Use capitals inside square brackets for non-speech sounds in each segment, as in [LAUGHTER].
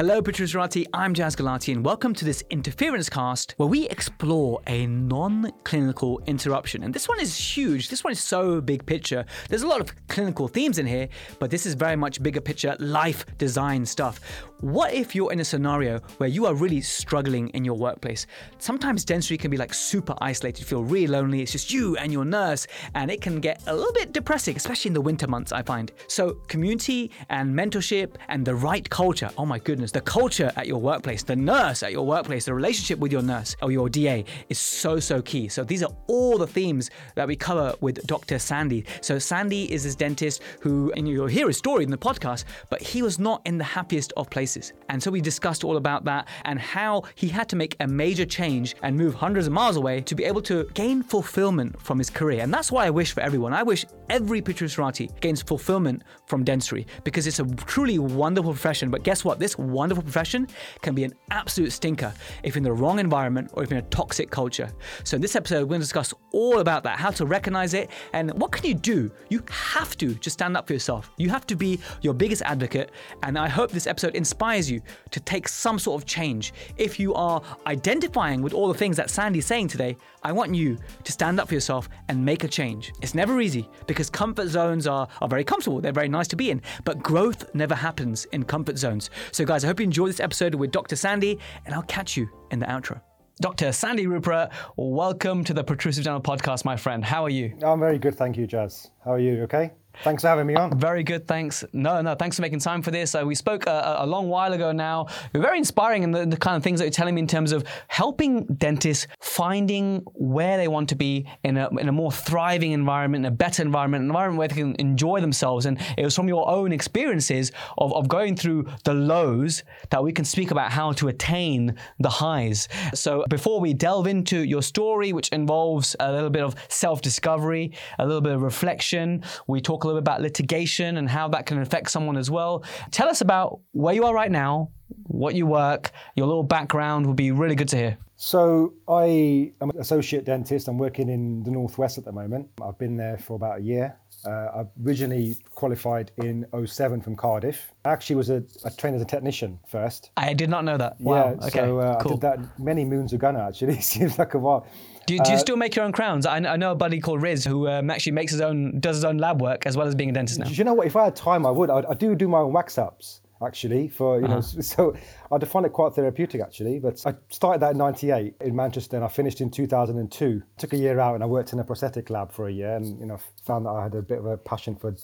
Hello, Protrusterati. I'm Jaz Gulati, and welcome to this interference cast where we explore a non clinical interruption. And this one is huge. This one is so big picture. There's a lot of clinical themes in here, but this is very much bigger picture, life design stuff. What if you're in a scenario where you are really struggling in your workplace? Sometimes dentistry can be like super isolated, feel really lonely. It's just you and your nurse, and it can get a little bit depressing, especially in the winter months, I find. So, community and mentorship and the right culture oh my goodness, the culture at your workplace, the nurse at your workplace, the relationship with your nurse or your DA is so, so key. So, these are all the themes that we cover with Dr. Sandy. So, Sandy is this dentist who, and you'll hear his story in the podcast, but he was not in the happiest of places. And so we discussed all about that and how he had to make a major change and move hundreds of miles away to be able to gain fulfillment from his career. And that's why I wish for everyone. I wish every Protrusterati gains fulfillment from dentistry because it's a truly wonderful profession. But guess what? This wonderful profession can be an absolute stinker if in the wrong environment or if in a toxic culture. So in this episode, we're going to discuss all about that, how to recognize it, and what can you do? You have to just stand up for yourself. You have to be your biggest advocate. And I hope this episode inspires you to take some sort of change. If you are identifying with all the things that Sandy's saying today, I want you to stand up for yourself and make a change. It's never easy because comfort zones are, are very comfortable, they're very nice to be in, but growth never happens in comfort zones. So, guys, I hope you enjoyed this episode with Dr. Sandy, and I'll catch you in the outro. Dr. Sandy Rupert, welcome to the Protrusive Dental Podcast, my friend. How are you? I'm very good, thank you, Jaz. How are you? Okay? Thanks for having me on. Very good, thanks. No, no, thanks for making time for this. Uh, we spoke a, a, long while ago now. You're very inspiring in the, the, kind of things that you're telling me in terms of helping dentists finding where they want to be in a, in a more thriving environment, a better environment, an environment where they can enjoy themselves. And it was from your own experiences of, of going through the lows that we can speak about how to attain the highs. So before we delve into your story, which involves a little bit of self discovery, a little bit of reflection, we talk a little bit about litigation and how that can affect someone as well. Tell us about where you are right now, what you work, your little background would be really good to hear. So I am an associate dentist. I'm working in the Northwest at the moment. I've been there for about a year. Uh, I originally qualified in 07 from Cardiff. I actually was a, a trained as a technician first. I did not know that. Wow. Yeah, okay, so uh, cool. I did that many moons ago now, actually. [LAUGHS] Seems like a while. Do, do you uh, still make your own crowns? I, I, know a buddy called Riz who um, actually makes his own, does his own lab work as well as being a dentist now. You know what? If I had time, I would. I, I do do my own wax ups actually for you uh-huh. know [LAUGHS] so I find it quite therapeutic actually but I started that in 98 in Manchester and I finished in 2002 took a year out and I worked in a prosthetic lab for a year and you know found that I had a bit of a passion for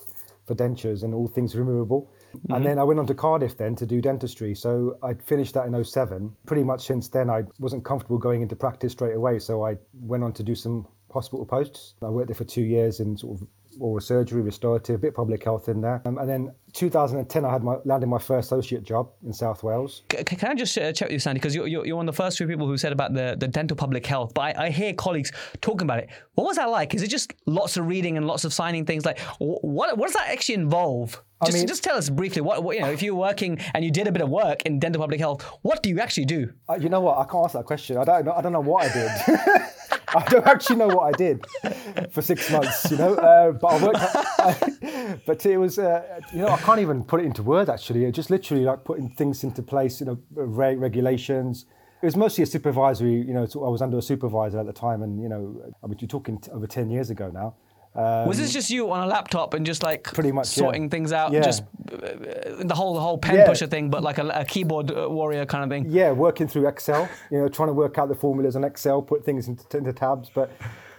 for dentures and all things removable Mm-hmm. And then I went on to Cardiff then to do dentistry. So I finished that in 07. Pretty much since then, I wasn't comfortable going into practice straight away. So I went on to do some hospital posts. I worked there for two years in sort of oral surgery, restorative, a bit public health in there. Um, and then 2010, I had my landed my first associate job in South Wales. C- can I just uh, check with you, Sandy? Because you're, you're, you're, one of the first few people who said about the, the dental public health, but I, I, hear colleagues talking about it. What was that like? Is it just lots of reading and lots of signing things? Like, what, what does that actually involve? Just, I mean, just tell us briefly what, what, you know if you're working and you did a bit of work in dental public health what do you actually do uh, you know what i can't answer that question i don't know i don't know what i did [LAUGHS] I don't actually know what I did for six months, you know. Uh, but I worked. I, [LAUGHS] but it was, uh, you know, I can't even put it into words. Actually, just literally like putting things into place, you know, re- regulations. It was mostly a supervisory, you know. I was under a supervisor at the time, and you know, I mean, you're talking over ten years ago now. Um, was this just you on a laptop and just like pretty much sorting yeah. things out, yeah. just uh, the whole the whole pen yeah. pusher thing, but like a, a, keyboard uh, warrior kind of thing? Yeah, working through Excel, you know, trying to work out the formulas on Excel, put things into, into tabs. But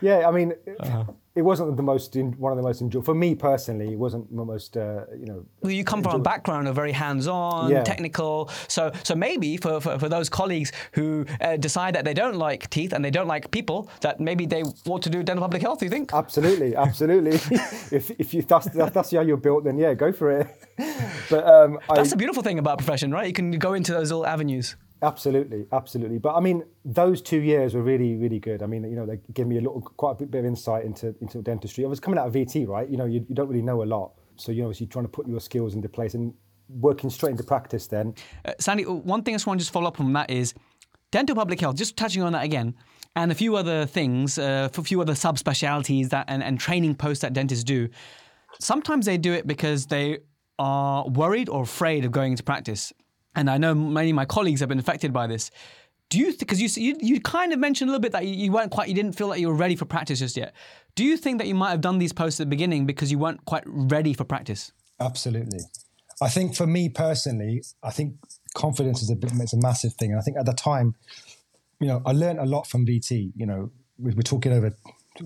yeah, I mean, uh-huh it wasn't the most one of the most enjoyable for me personally. It wasn't the most uh, you know. Well, you come from a background of very hands-on, yeah. technical. So so maybe for, for, for those colleagues who uh, decide that they don't like teeth and they don't like people, that maybe they want to do dental public health. You think? Absolutely, [LAUGHS] absolutely. [LAUGHS] if if you that's that's how you're built, then yeah, go for it. [LAUGHS] but um, that's I, the beautiful thing about profession, right? You can go into those little avenues. Absolutely, absolutely. But I mean, those two years were really, really good. I mean, you know, they gave me a little, quite a bit of insight into into dentistry. I was coming out of VT, right? You know, you, you don't really know a lot, so you're trying to put your skills into place and working straight into practice. Then, uh, Sandy, one thing I just want to just follow up on that is dental public health. Just touching on that again, and a few other things, uh, a few other subspecialties that and, and training posts that dentists do. Sometimes they do it because they are worried or afraid of going into practice and I know many of my colleagues have been affected by this. Do you think because you, you you kind of mentioned a little bit that you weren't quite you didn't feel like you were ready for practice just yet. Do you think that you might have done these posts at the beginning because you weren't quite ready for practice? Absolutely. I think for me personally, I think confidence is a bit, it's a massive thing. And I think at the time, you know, I learned a lot from VT. You know, we're talking over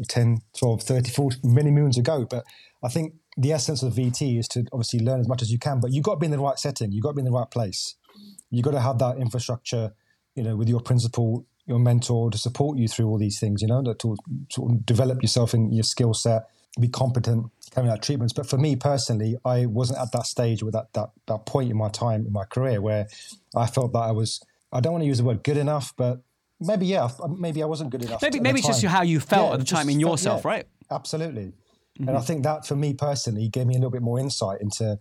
10, 12, 30, 40, many moons ago. But I think the essence of VT is to obviously learn as much as you can, but you've got to be in the right setting. You've got to be in the right place. You've got to have that infrastructure, you know, with your principal, your mentor to support you through all these things, you know, to sort of develop yourself in your skill set, be competent, carrying out treatments. But for me personally, I wasn't at that stage with that, that, that point in my time in my career where I felt that I was, I don't want to use the word good enough, but maybe, yeah, maybe I wasn't good enough. Maybe, maybe it's just how you felt yeah, at the time in yourself, yeah, right? Absolutely. Mm-hmm. And I think that for me personally gave me a little bit more insight into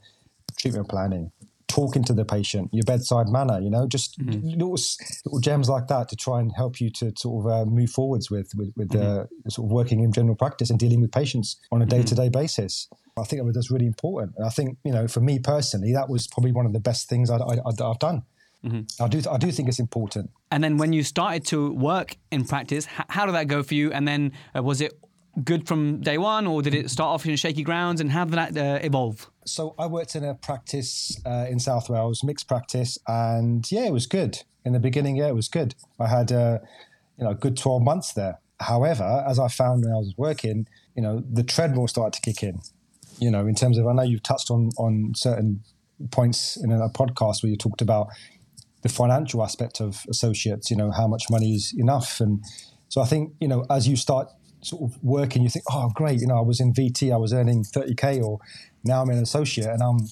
treatment planning, talking to the patient, your bedside manner, you know, just mm-hmm. little, little gems like that to try and help you to sort of uh, move forwards with, with, with mm-hmm. uh, sort of working in general practice and dealing with patients on a day to day basis. I think that's really important. And I think, you know, for me personally, that was probably one of the best things I, have done. Mm-hmm. I do, I do think it's important. And then when you started to work in practice, how did that go for you? And then uh, was it good from day one, or did it start off in shaky grounds? And how did that uh, evolve? So I worked in a practice uh, in South Wales, mixed practice, and yeah, it was good in the beginning. Yeah, it was good. I had uh, you know a good twelve months there. However, as I found when I was working, you know, the treadmill started to kick in. You know, in terms of I know you've touched on on certain points in a podcast where you talked about the financial aspect of associates. You know, how much money is enough, and so I think you know as you start sort of working, you think, oh, great, you know, I was in VT, I was earning 30K, or now I'm an associate and I'm,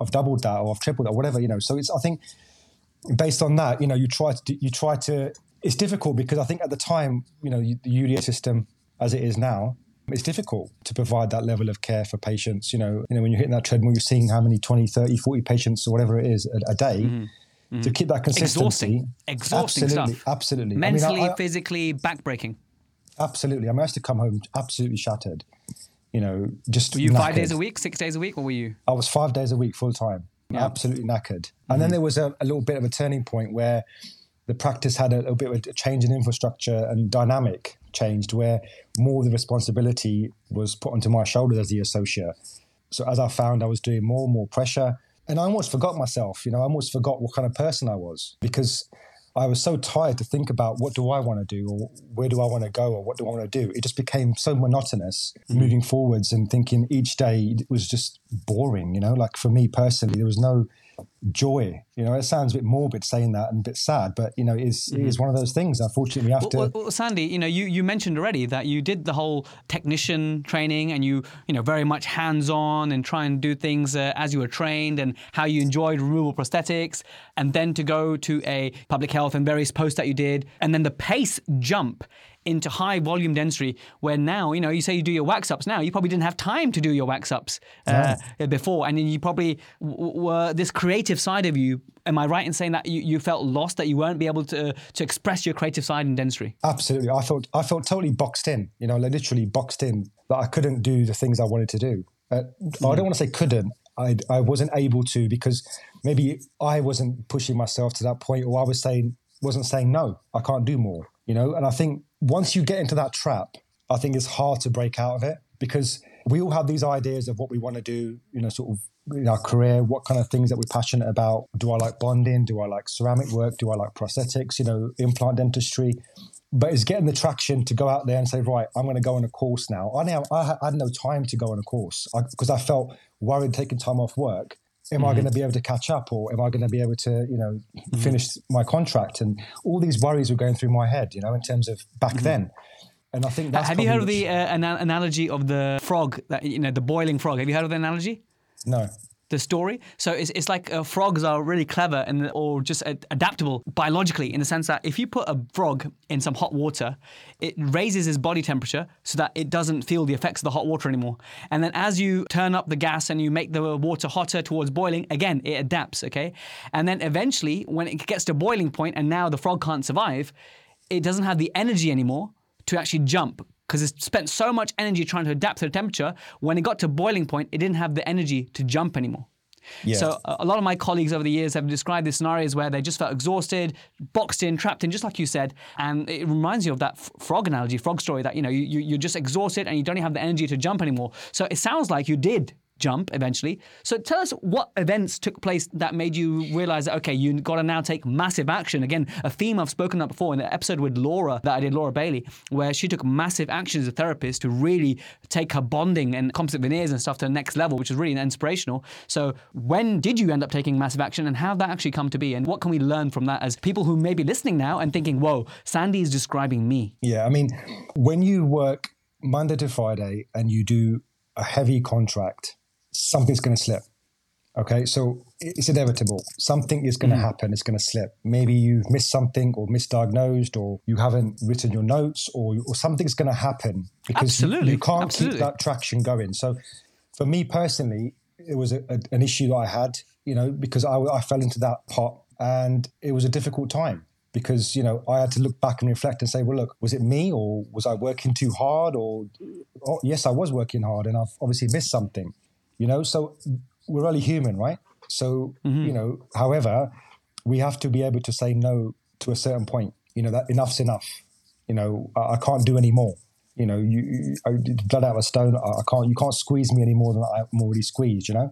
I've doubled that or I've tripled that, whatever, you know. So it's, I think based on that, you know, you try to, you try to, it's difficult because I think at the time, you know, the UDA system as it is now, it's difficult to provide that level of care for patients. You know, you know, when you're hitting that treadmill, you're seeing how many 20, 30, 40 patients or whatever it is a, a day. Mm-hmm. To mm-hmm. keep that consistency, exhausting, exhausting absolutely, stuff. Absolutely, mentally, I mean, I, physically, backbreaking. Absolutely. I mean, I used to come home absolutely shattered. You know, just were you knackered. five days a week, six days a week, or were you? I was five days a week, full time. Yeah. Absolutely knackered. And mm-hmm. then there was a, a, little bit of a turning point where the practice had a, little bit of a change in infrastructure and dynamic changed, where more of the responsibility was put onto my shoulders as the associate. So as I found, I was doing more and more pressure, and I almost forgot myself. You know, I almost forgot what kind of person I was because I was so tired to think about what do I want to do or where do I want to go or what do I want to do. It just became so monotonous mm-hmm. moving forwards and thinking each day it was just boring, you know, like for me personally, there was no joy. You know, it sounds a bit morbid saying that and a bit sad, but you know, it's, mm-hmm. it is one of those things. Unfortunately, we have well, to. Well, Sandy, you know, you, you mentioned already that you did the whole technician training and you, you know, very much hands on and try and do things uh, as you were trained and how you enjoyed removable prosthetics, and then to go to a public health and various posts that you did, and then the pace jump into high volume dentistry where now, you know, you say you do your wax ups now, you probably didn't have time to do your wax ups uh, yeah. before. And you probably w- were this creative side of you. Am I right in saying that you, you felt lost, that you weren't be able to, to express your creative side in dentistry? Absolutely. I felt, I felt totally boxed in, you know, literally boxed in that I couldn't do the things I wanted to do. Uh, mm. I don't want to say couldn't. I, I wasn't able to because maybe I wasn't pushing myself to that point, or I was saying wasn't saying no, I can't do more. You know, and I think once you get into that trap, I think it's hard to break out of it because we all have these ideas of what we want to do, you know, sort of in our career, what kind of things that we're passionate about. Do I like bonding? Do I like ceramic work? Do I like prosthetics? You know, implant dentistry. But it's getting the traction to go out there and say, right, I'm going to go on a course now. I, I had no time to go on a course because I, I, felt worried taking time off work. Am mm-hmm. I going to be able to catch up, or am I going to be able to, you know, mm-hmm. finish my contract? And all these worries were going through my head, you know, in terms of back mm-hmm. then. And I think that's. Have you heard of the uh, analogy of the frog? That you know, the boiling frog. Have you heard of the analogy? No the story. So it's, it's like uh, frogs are really clever and or just adaptable biologically in the sense that if you put a frog in some hot water, it raises his body temperature so that it doesn't feel the effects of the hot water anymore. And then as you turn up the gas and you make the water hotter towards boiling, again it adapts. Okay, and then eventually when it gets to boiling point and now the frog can't survive, it doesn't have the energy anymore to actually jump because it spent so much energy trying to adapt to the temperature. When it got to boiling point, it didn't have the energy to jump anymore. Yeah. So a lot of my colleagues over the years have described these scenarios where they just felt exhausted, boxed in, trapped in, just like you said. And it reminds you of that frog analogy, frog story that, you know, you, you're just exhausted and you don't have the energy to jump anymore. So it sounds like you did jump eventually. So tell us what events took place that made you realize that, okay, you got to now take massive action. Again, a theme I've spoken about before in the episode with Laura that I did, Laura Bailey, where she took massive action as a therapist to really take her bonding and composite veneers and stuff to the next level, which was really inspirational. So when did you end up taking massive action and how did that actually come to be? And what can we learn from that as people who may be listening now and thinking, whoa, Sandy is describing me? Yeah, I mean, when you work Monday to Friday and you do a heavy contract, something's going to slip. Okay, so it's inevitable. Something is going to mm. happen. It's going to slip. Maybe you've missed something or misdiagnosed, or you haven't written your notes, or, or something's going to happen because Absolutely. You, you can't Absolutely. keep that traction going. So, for me personally, it was a, a, an issue that I had, you know, because I, I fell into that pot and it was a difficult time because you know I had to look back and reflect and say, well, look, was it me or was I working too hard? Or oh, yes, I was working hard, and I've obviously missed something you know? So we're only human right? So mm-hmm. you know however we have to be able to say no to a certain point you know that enough's enough. You know i, I can't do any more. You know you, you I, blood out of a stone. I, I, can't you can't squeeze me any more than i'm already squeezed you know?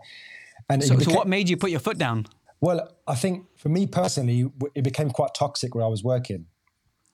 And so, became, so what made you put your foot down? Well i think for me personally it became quite toxic where i was working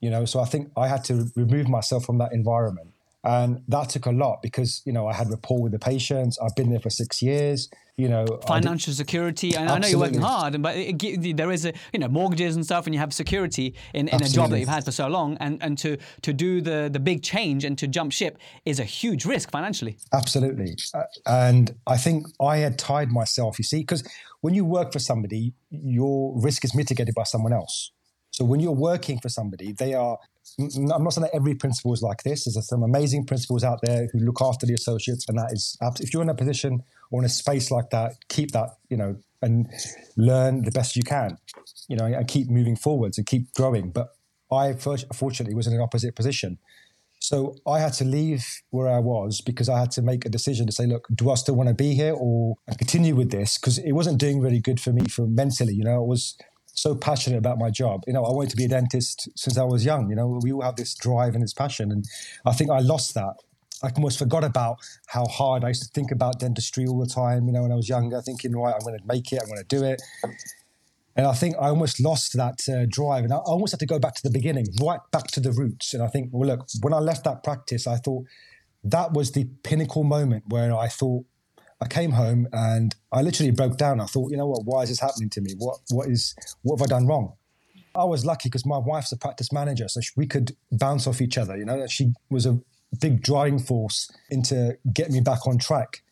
you know? So i think i had to remove myself from that environment and that took a lot because, you know, I had rapport with the patients. I've been there for six years, you know. Financial did, security. I, I, know you're working hard, but it, it, there is a, you know, mortgages and stuff, and you have security in, in a job that you've had for so long. And, and to, to do the, the big change and to jump ship is a huge risk financially. Absolutely. Uh, and I think I had tied myself, you see, because when you work for somebody, your risk is mitigated by someone else. So when you're working for somebody, they are I'm not saying that every principal is like this. There's some amazing principals out there who look after the associates, and that is if you're in a position or in a space like that, keep that you know and learn the best you can, you know, and keep moving forwards and keep growing. But I fortunately was in an opposite position, so I had to leave where I was because I had to make a decision to say, look, do I still want to be here or continue with this? Because it wasn't doing really good for me for mentally. You know, it was so passionate about my job. You know, I wanted to be a dentist since I was young. You know, we all have this drive and this passion, and I think I lost that. I almost forgot about how hard I used to think about dentistry all the time. You know, when I was younger, thinking, right, I'm going to make it, I'm going to do it. And I think I almost lost that uh, drive, and I almost had to go back to the beginning, right back to the roots. And I think, well, look, when I left that practice, I thought that was the pinnacle moment where I thought I came home and I literally broke down. I thought, you know what? Why is this happening to me? What what is what have I done wrong? I was lucky because my wife's a practice manager, so we could bounce off each other. You know, she was a big driving force into getting me back on track.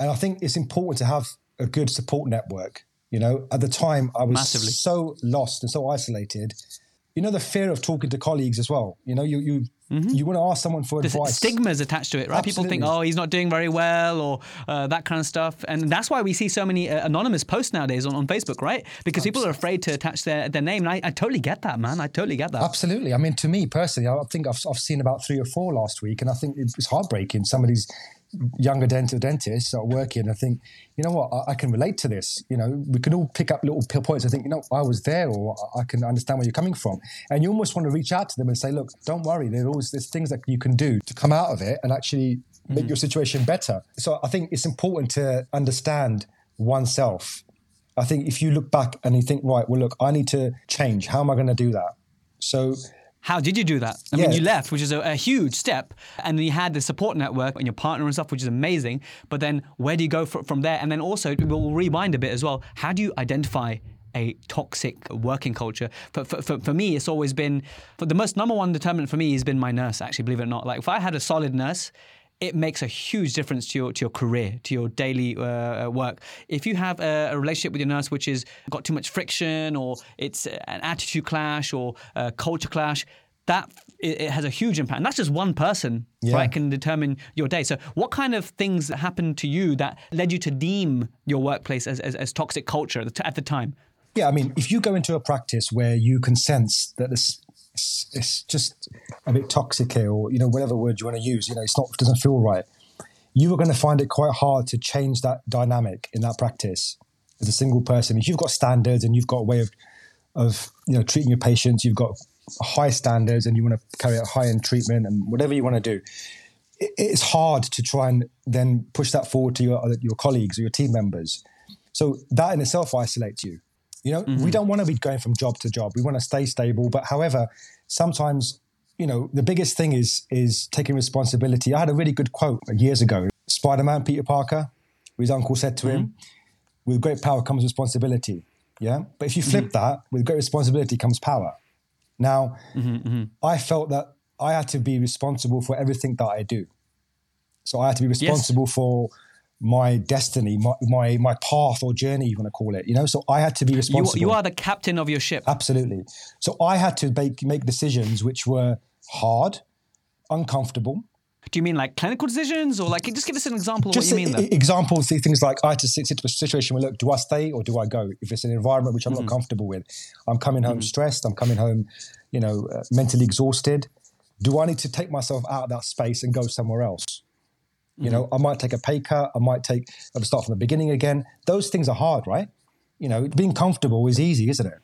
And I think it's important to have a good support network. You know, at the time I was Massively. so lost and so isolated. You know, the fear of talking to colleagues as well. You know, you you Mm-hmm. You want to ask someone for the advice. Stigmas attached to it, right? Absolutely. People think, oh, he's not doing very well, or uh, that kind of stuff, and that's why we see so many uh, anonymous posts nowadays on, on Facebook, right? Because Absolutely. people are afraid to attach their, their name. And I, I, totally get that, man. I totally get that. Absolutely. I mean, to me personally, I think I've, I've seen about three or four last week, and I think it's heartbreaking. Somebody's younger dental dentists that are working, I think, you know what, I, I, can relate to this. You know, we can all pick up little points. I think, you know, I was there, or I can understand where you're coming from, and you almost want to reach out to them and say, look, don't worry. There's always there's things that you can do to come out of it and actually make mm. your situation better. So I think it's important to understand oneself. I think if you look back and you think, right, well, look, I need to change. How am I going to do that? So how did you do that? I yeah. mean, you left, which is a, a, huge step, and then you had the support network and your partner and stuff, which is amazing. But then where do you go from there? And then also, we'll rewind a bit as well. How do you identify a toxic working culture. For, for, for, me, it's always been for the most number one determinant for me has been my nurse. Actually, believe it or not, like if I had a solid nurse, it makes a huge difference to your to your career, to your daily uh, work. If you have a, a, relationship with your nurse which has got too much friction, or it's an attitude clash, or a culture clash, that it, has a huge impact. And that's just one person, yeah. right, can determine your day. So, what kind of things happened to you that led you to deem your workplace as, as, as toxic culture at the, at the time? Yeah, I mean, if you go into a practice where you can sense that this it's, it's just a bit toxic here, or you know, whatever word you want to use, you know, it's not it doesn't feel right. You are going to find it quite hard to change that dynamic in that practice. as a single person, if you've got standards and you've got a way of, of you know, treating your patients, you've got high standards and you want to carry out high end treatment and whatever you want to do, it, it's hard to try and then push that forward to your, your colleagues or your team members. So that in itself isolates you. You know, mm-hmm. we don't want to be going from job to job. We want to stay stable. But however, sometimes, you know, the biggest thing is is taking responsibility. I had a really good quote years ago. Spider-Man, Peter Parker, his uncle said to mm-hmm. him, with great power comes responsibility. Yeah. But if you flip mm-hmm. that, with great responsibility comes power. Now, mm-hmm, mm-hmm. I felt that I had to be responsible for everything that I do. So I had to be responsible yes. for my destiny, my, my, my path or journey, you want to call it. You know, so I had to be responsible. You, you are the captain of your ship. Absolutely. So I had to make make decisions which were hard, uncomfortable. Do you mean like clinical decisions, or like just give us an example of just what you mean? Examples, things like I had to sit into a situation where look, do I stay or do I go? If it's an environment which I'm mm-hmm. not comfortable with, I'm coming home mm-hmm. stressed. I'm coming home, you know, uh, mentally exhausted. Do I need to take myself out of that space and go somewhere else? You know, I might take a pay cut. I might take, I to start from the beginning again. Those things are hard, right? You know, being comfortable is easy, isn't it?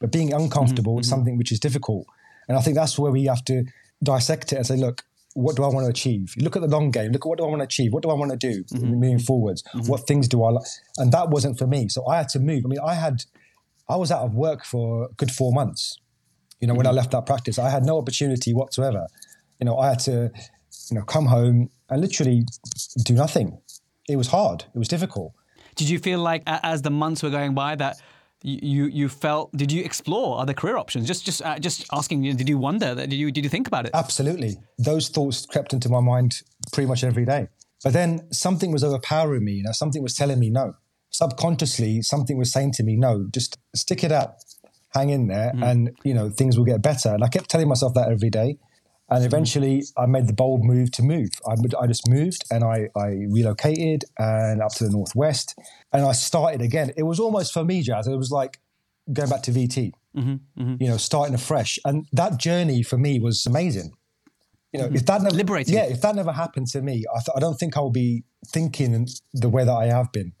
But being uncomfortable mm-hmm. is something which is difficult. And I think that's where we have to dissect it and say, look, what do I want to achieve? You look at the long game. Look at what do I want to achieve? What do I want to do mm-hmm. moving forwards? Mm-hmm. What things do I like? And that wasn't for me. So I had to move. I mean, I had, I was out of work for a good four months. You know, when I mm-hmm. left that practice, I had no opportunity whatsoever. You know, I had to, you know, come home and literally do nothing. It was hard. It was difficult. Did you feel like as the months were going by that you you felt did you explore other career options just just uh, just asking did you wonder that did you did you think about it absolutely those thoughts crept into my mind pretty much every day but then something was overpowering me you know something was telling me no subconsciously something was saying to me no just stick it out hang in there mm. and you know things will get better and i kept telling myself that every day and eventually, I made the bold move to move. I, I just moved and I, I, relocated and up to the northwest, and I started again. It was almost for me, Jaz. It was like going back to VT. Mm-hmm, mm-hmm. You know, starting afresh, and that journey for me was amazing. You know, mm-hmm. if that never, liberating, yeah, if that never happened to me, I, th- I don't think I would be thinking the way that I have been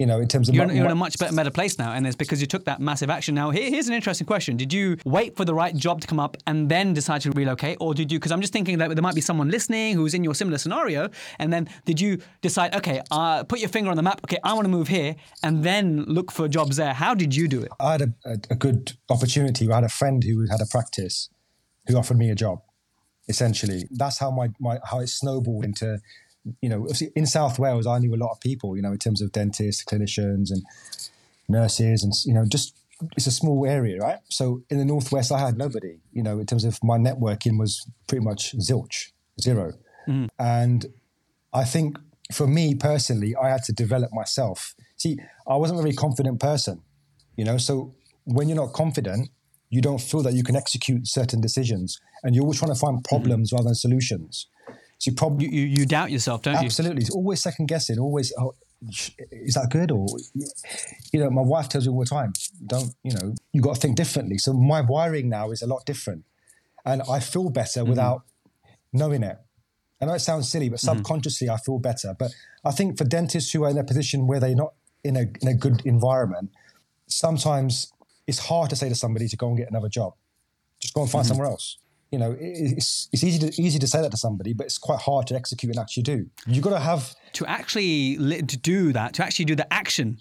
you know, in terms of you're, in, you're in a much better, better place now, and it's because you took that massive action. Now, here, here's an interesting question: Did you wait for the right job to come up and then decide to relocate, or did you? Because I'm just thinking that there might be someone listening who's in your similar scenario, and then did you decide, okay, uh, put your finger on the map, okay, I want to move here, and then look for jobs there? How did you do it? I had a, a, a good opportunity. I had a friend who had a practice who offered me a job. Essentially, that's how my, my how it snowballed into you know, in South Wales, I knew a lot of people, you know, in terms of dentists, clinicians, and nurses, and you know, just it's a small area, right? So in the northwest, I had nobody. You know, in terms of my networking was pretty much zilch, 0 mm-hmm. and I think for me personally, I had to develop myself. See, I wasn't a very confident person, you know. So when you're not confident, you don't feel that you can execute certain decisions, and you're always trying to find mm-hmm. problems mm-hmm. rather than solutions. So you probably you, you, doubt yourself, don't absolutely. you? Absolutely. It's always second guessing. Always, oh, is that good? Or you know, my wife tells me all the time, don't you know, you got to think differently. So my wiring now is a lot different, and I feel better mm-hmm. without knowing it. I know it sounds silly, but mm-hmm. subconsciously mm-hmm. I feel better. But I think for dentists who are in a position where they're not in a in a good environment, sometimes it's hard to say to somebody to go and get another job. Just go and find mm-hmm. somewhere else you know, it's, it's easy to easy to say that to somebody, but it's quite hard to execute and actually do. You've got to have to actually to do that, to actually do the action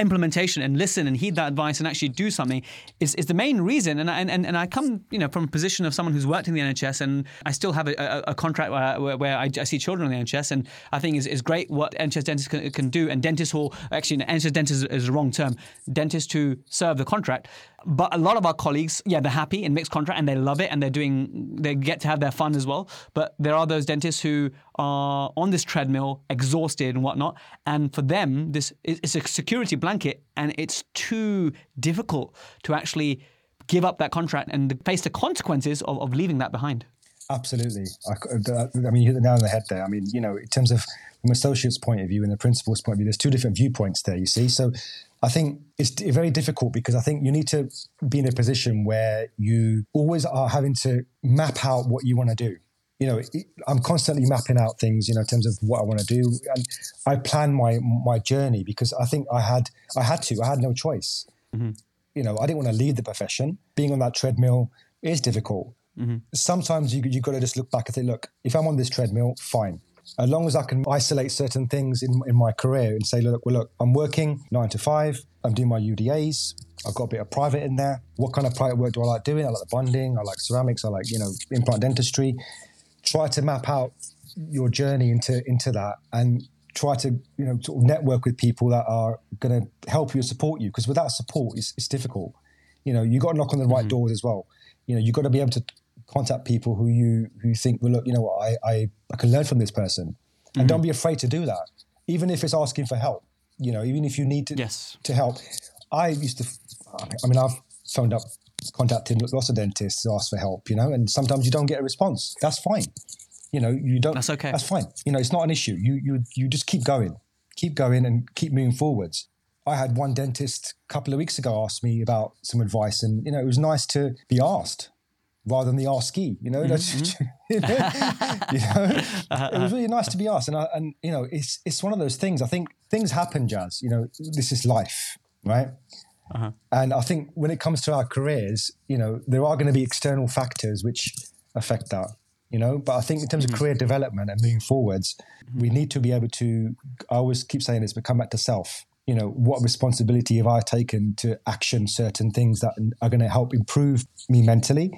implementation and listen and heed that advice and actually do something is, is the main reason. And, and, and I come, you know, from a position of someone who's worked in the NHS and I still have a, a, a contract where, where I, I, see children in the NHS and I think is, is great what NHS dentists can, can do. And dentists who, actually, NHS dentists is the wrong term, dentists who serve the contract. But a lot of our colleagues, yeah, they're happy in mixed contract and they love it and they're doing, they get to have their fun as well. But there are those dentists who are on this treadmill, exhausted and whatnot. And for them, this is a security blanket and it's too difficult to actually give up that contract and face the consequences of, of leaving that behind. Absolutely. I, I, mean, you hit the nail on the head there. I mean, you know, in terms of from associate's point of view and the principal's point of view, there's two different viewpoints there, you see. So I think it's very difficult because I think you need to be in a position where you always are having to map out what you want to do. You know, I'm constantly mapping out things, you know, in terms of what I want to do, and I plan my my journey because I think I had I had to, I had no choice. Mm-hmm. You know, I didn't want to leave the profession. Being on that treadmill is difficult. Mm-hmm. Sometimes you you got to just look back and say, look, if I'm on this treadmill, fine. As long as I can isolate certain things in, in my career and say, look, well, look, I'm working nine to five. I'm doing my UDAs. I've got a bit of private in there. What kind of private work do I like doing? I like the bonding. I like ceramics. I like, you know, implant dentistry try to map out your journey into into that and try to you know sort of network with people that are going to help you and support you because without support it's, it's difficult you know you got to knock on the right mm-hmm. doors as well you know you got to be able to contact people who you who think well look you know what i i, I can learn from this person and mm-hmm. don't be afraid to do that even if it's asking for help you know even if you need to yes. to help i used to i mean i've phoned up contacted lots of dentists to ask for help, you know, and sometimes you don't get a response. That's fine. You know, you don't. That's okay. That's fine. You know, it's not an issue. You you you just keep going, keep going, and keep moving forwards. I had one dentist a couple of weeks ago ask me about some advice, and you know, it was nice to be asked rather than the askee. You know, mm-hmm. [LAUGHS] you know, [LAUGHS] you know it was really nice to be asked, and I, and you know, it's it's one of those things. I think things happen, Jaz. You know, this is life, right? Uh-huh. And I think when it comes to our careers, you know, there are going to be external factors which affect that, you know. But I think in terms mm-hmm. of career development and moving forwards, mm-hmm. we need to be able to, I always keep saying this, but come back to self. You know, what responsibility have I taken to action certain things that are going to help improve me mentally?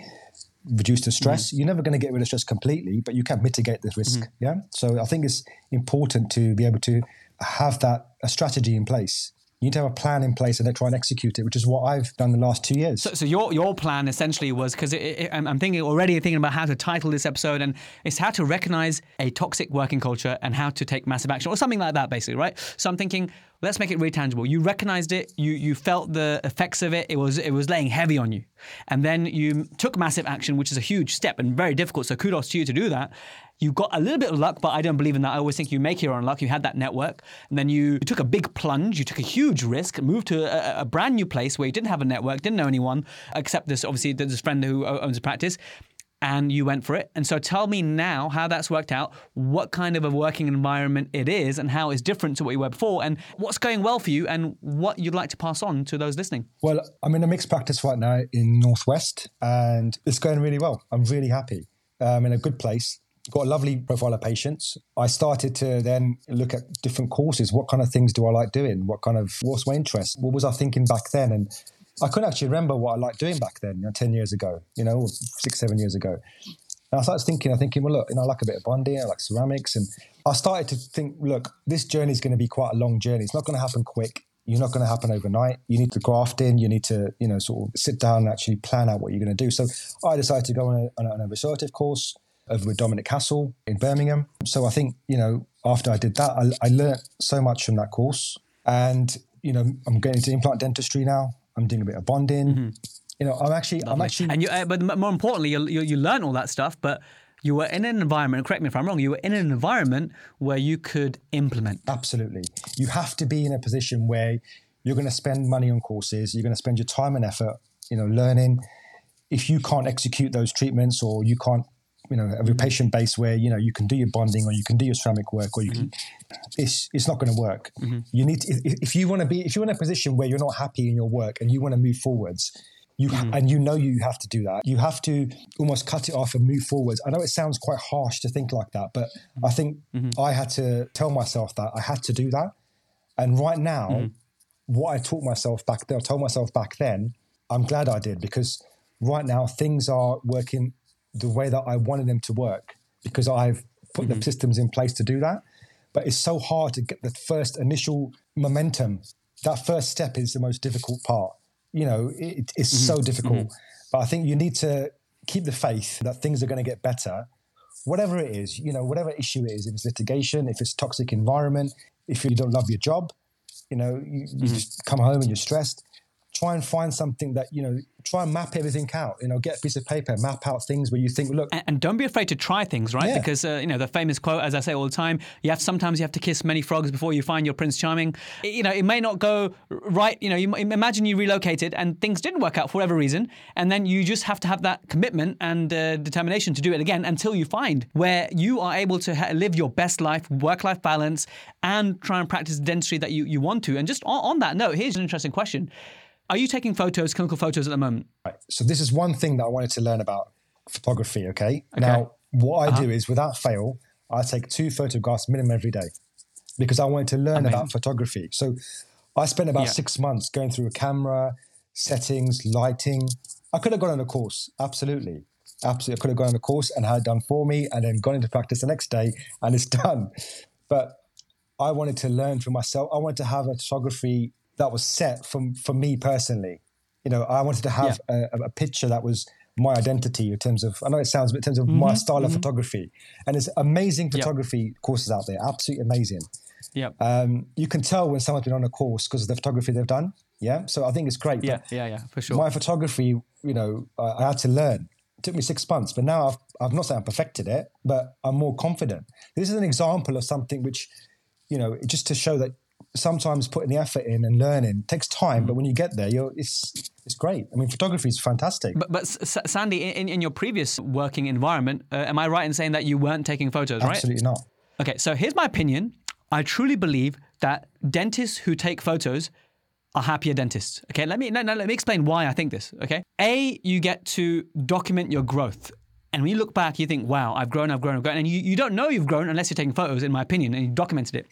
reduce the stress. Mm-hmm. You're never going to get rid of stress completely, but you can mitigate the risk. Mm-hmm. Yeah. So I think it's important to be able to have that a strategy in place you need to have a plan in place and then try and execute it, which is what I've done the last two years. So, so your your plan essentially was because I'm thinking already thinking about how to title this episode, and it's how to recognize a toxic working culture and how to take massive action, or something like that, basically, right? So I'm thinking, let's make it really tangible. You recognized it, you you felt the effects of it. It was it was laying heavy on you, and then you took massive action, which is a huge step and very difficult. So kudos to you to do that you got a little bit of luck, but I don't believe in that. I always think you make your own luck. You had that network, and then you, you took a big plunge. You took a huge risk, moved to a, a, brand new place where you didn't have a network, didn't know anyone except this obviously this friend who owns a practice. And you went for it. And so tell me now how that's worked out, what kind of a working environment it is, and how it's different to what you were before, and what's going well for you, and what you'd like to pass on to those listening. Well, I'm in a mixed practice right now in Northwest, and it's going really well. I'm really happy. I'm in a good place got a lovely profile of patients. I started to then look at different courses. What kind of things do I like doing? What kind of what's my interest? What was I thinking back then? And I couldn't actually remember what I liked doing back then, you know, ten years ago, you know, six, seven years ago. And I started thinking, I thinking, well, look, you know, I like a bit of bonding, I like ceramics, and I started to think, look, this journey is going to be quite a long journey. It's not going to happen quick. You're not going to happen overnight. You need to graft in. You need to, you know, sort of sit down and actually plan out what you're going to do. So I decided to go on a, on a restorative course over with Dominic Hassall in Birmingham. So I think, you know, after I did that, I, I learned so much from that course. And, you know, I'm getting into implant dentistry now. I'm doing a bit of bonding. Mm-hmm. You know, I'm actually, Lovely. I'm actually. And you, uh, but more importantly, you, you, you learn all that stuff, but you were in an environment, correct me if I'm wrong, you were in an environment where you could implement. Absolutely. You have to be in a position where you're going to spend money on courses, you're going to spend your time and effort, you know, learning. If you can't execute those treatments or you can't you know a patient base where you know you can do your bonding or you can do your ceramic work or you can mm-hmm. it's it's not going to work mm-hmm. you need to, if you want to be if you're in a position where you're not happy in your work and you want to move forwards you mm-hmm. and you know you have to do that you have to almost cut it off and move forwards i know it sounds quite harsh to think like that but i think mm-hmm. i had to tell myself that i had to do that and right now mm-hmm. what i taught myself back then i told myself back then i'm glad i did because right now things are working the way that I wanted them to work because I've put mm-hmm. the systems in place to do that. But it's so hard to get the first initial momentum. That first step is the most difficult part. You know, it, it's mm-hmm. so difficult. Mm-hmm. But I think you need to keep the faith that things are going to get better, whatever it is. You know, whatever issue it is. If it's litigation, if it's toxic environment, if you don't love your job, you know, you, you mm-hmm. just come home and you're stressed. Try and find something that you know try and map everything out you know get a piece of paper map out things where you think look and, and don't be afraid to try things right? Yeah. because uh, you know the famous quote as i say all the time you have sometimes you have to kiss many frogs before you find your prince charming. You know it may not go right you know you imagine you relocated and things didn't work out for whatever reason and then you just have to have that commitment and uh, determination to do it again until you find where you are able to ha- live your best life work life balance and try and practice dentistry that you, you want to. And just on, on that note here's an interesting question are you taking photos clinical photos at the moment Right. So this is one thing that I wanted to learn about photography. Okay. Now, what I Uh-huh. do is, without fail, I take two photographs minimum every day because I wanted to learn Amazing. about photography. So I spent about Yeah. six months going through a camera, settings, lighting. I could have gone on a course. Absolutely. Absolutely. I could have gone on a course and had it done for me and then gone into practice the next day and it's [LAUGHS] done. But I wanted to learn for myself. I wanted to have a photography that was set from for me personally. You know, I wanted to have a, a picture that was my identity in terms of. I know it sounds, but in terms of my style of photography, and there's amazing photography courses out there, absolutely amazing. yeah Um, you can tell when someone's been on a course because of the photography they've done. Yeah, so I think it's great. yeah yeah yeah for sure my photography, you know, I, I had to learn. It took me six months, but now I've, I've not saying I perfected it, but I'm more confident. This is an example of something which, you know, just to show that sometimes putting the effort in and learning takes time, but when you get there, you're it's it's great. I mean, photography is fantastic. But, but S- Sandy, in, in your previous working environment, uh, am I right in saying that you weren't taking photos, right? Absolutely not. Okay, so here's my opinion. I truly believe that dentists who take photos are happier dentists. Okay, let me no, no, let me explain why I think this. Okay, a you get to document your growth. And when you look back, you think, wow, I've grown, I've grown, I've grown. And you, you don't know you've grown unless you're taking photos, in my opinion, and you documented it.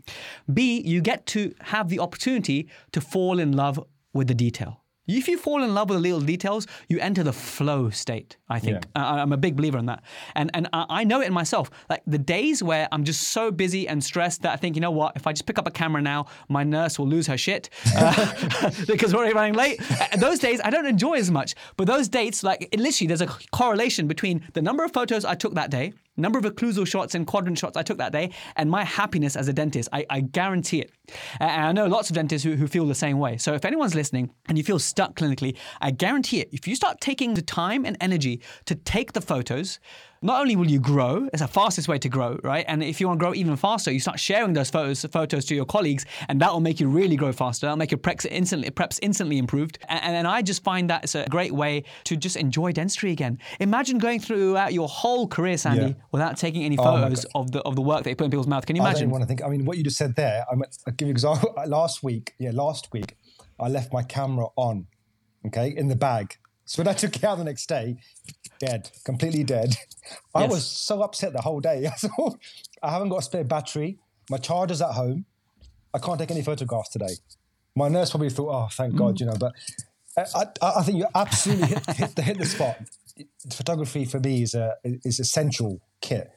B, you get to have the opportunity to fall in love with the detail. If you fall in love with the little details, you enter the flow state. I think Yeah. I, I'm a big believer in that, and and I, I know it in myself. Like the days where I'm just so busy and stressed that I think, you know what, if I just pick up a camera now, my nurse will lose her shit uh, [LAUGHS] because we're already running late. Uh, those days I don't enjoy as much, but those dates, like it literally, there's a correlation between the number of photos I took that day, number of occlusal shots and quadrant shots I took that day, and my happiness as a dentist. I, I guarantee it. And I know lots of dentists who, who feel the same way. So if anyone's listening and you feel stuck clinically, I guarantee it. If you start taking the time and energy to take the photos, not only will you grow, it's the fastest way to grow, right? And if you want to grow even faster, you start sharing those photos photos to your colleagues, and that will make you really grow faster. That'll make your preps instantly preps instantly improved. And, and I just find that it's a great way to just enjoy dentistry again. Imagine going throughout uh, your whole career, Sandy, Yeah. without taking any oh my photos of the of the work that you put in people's mouth. Can you I don't imagine? want to think. I mean, what you just said there. I'm, I'll give you an example. [LAUGHS] Last week, yeah, last week, I left my camera on, okay, in the bag. So when I took it out the next day, dead, completely dead. [LAUGHS] I Yes. was so upset the whole day. [LAUGHS] I thought, I haven't got a spare battery. My charger's at home. I can't take any photographs today. My nurse probably thought, oh, thank God, mm. you know. But uh, I, I, I think you absolutely hit, [LAUGHS] hit the hit the spot. Photography for me is a is essential kit,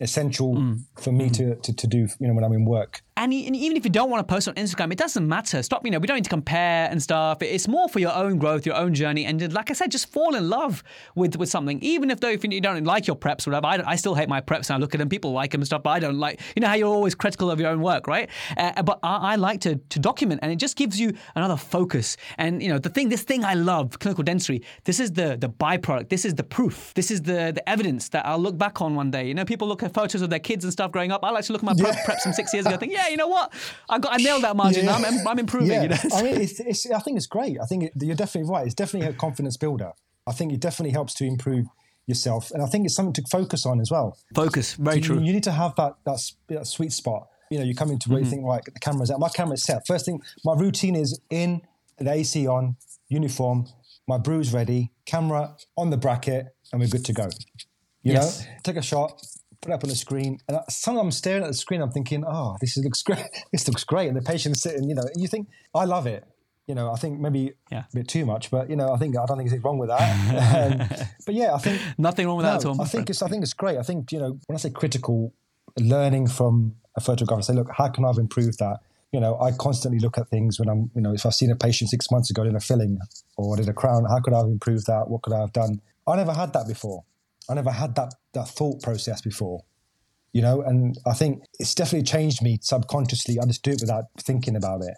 essential mm. for me mm. to, to to do. You know, when I'm in work. And, and even if you don't want to post on Instagram, it doesn't matter. Stop, you know, we don't need to compare and stuff. It's more for your own growth, your own journey. And like I said, just fall in love with, with something. Even if though if you don't like your preps or whatever, I, I still hate my preps and I look at them. People like them and stuff, but I don't like, you know how you're always critical of your own work, right? Uh, but I, I like to, to document and it just gives you another focus. And, you know, the thing, this thing I love, clinical dentistry, this is the, the byproduct. This is the proof. This is the, the evidence that I'll look back on one day. You know, people look at photos of their kids and stuff growing up. I like to look at my prep- preps from six years ago and think, [LAUGHS] yeah, you know what? I got I nailed that margin. I'm, I'm improving. Yeah, You know? I mean, [LAUGHS] it's, it's, I think it's great. I think it, you're definitely right. It's definitely a confidence builder. I think it definitely helps to improve yourself, and I think it's something to focus on as well. Focus. Very You- true. You, need to have that that, that sweet spot. You know, you come into where Mm-hmm. you think, right, the camera's out. My camera's set. First thing, my routine is in, the AC on, uniform, my brew's ready, camera on the bracket, and we're good to go. You Yes. know, take a shot, put it up on the screen, and sometimes I'm staring at the screen. I'm thinking, oh, this is, looks [LAUGHS] great. This looks great, and the patient's sitting. You know, and you think, I love it. You know, I think maybe Yeah. a bit too much, but you know, I think I don't think there's wrong with that. um, [LAUGHS] but yeah, I think Nothing wrong with that at all. I think it's I think it's great. I think you know when I say critical, learning from a photographer, say, look, how can I have improved that? You know, I constantly look at things when I'm, you know, if I've seen a patient six months ago in a filling or did a crown, how could I have improved that? What could I have done? I never had that before. I never had that that thought process before. You know, and I think it's definitely changed me subconsciously. I just do it without thinking about it.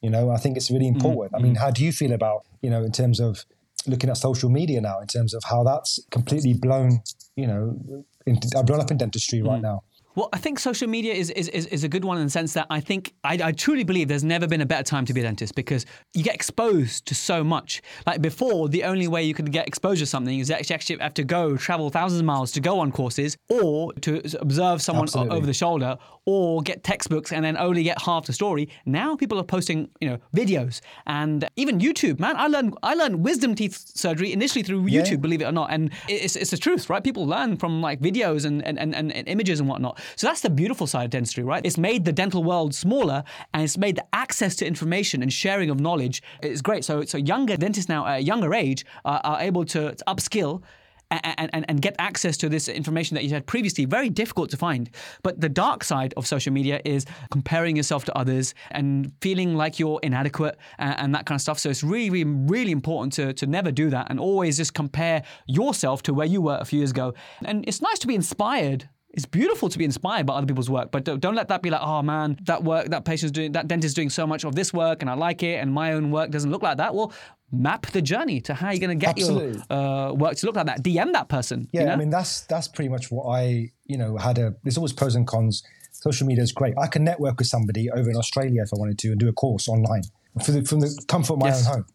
You know, I think it's really mm, important. I mean, mm. how do you feel about, you know, in terms of looking at social media now, in terms of how that's completely blown, you know, in, blown up in dentistry right mm. now? Well, I think social media is, is, is, is, a good one in the sense that I think I, I, truly believe there's never been a better time to be a dentist because you get exposed to so much. Like before, the only way you could get exposure to something is actually, actually have to go travel thousands of miles to go on courses or to observe someone Absolutely. over the shoulder or get textbooks and then only get half the story. Now people are posting, you know, videos and even YouTube. Man, I learned I learned wisdom teeth surgery initially through YouTube, yeah. believe it or not, and it's, it's the truth, right? People learn from like videos and, and, and, and images and whatnot. So that's the beautiful side of dentistry, right? It's made the dental world smaller and it's made the access to information and sharing of knowledge is great. So so younger dentists now at a younger age are, are able to, to upskill and, and, and get access to this information that you had previously very difficult to find. But the dark side of social media is comparing yourself to others and feeling like you're inadequate and, and that kind of stuff. So it's really, really, really important to, to never do that and always just compare yourself to where you were a few years ago. And it's nice to be inspired it's beautiful to be inspired by other people's work, but don't, don't let that be like, oh man, that work, that patient's doing, that dentist's doing so much of this work, and I like it, and my own work doesn't look like that. Well, map the journey to how you're going to get Absolutely. your uh, work to look like that. DM that person. Yeah, you know? I mean that's that's pretty much what I you know had a. There's always pros and cons. Social media is great. I can network with somebody over in Australia if I wanted to and do a course online the, from the comfort of my yes. own home.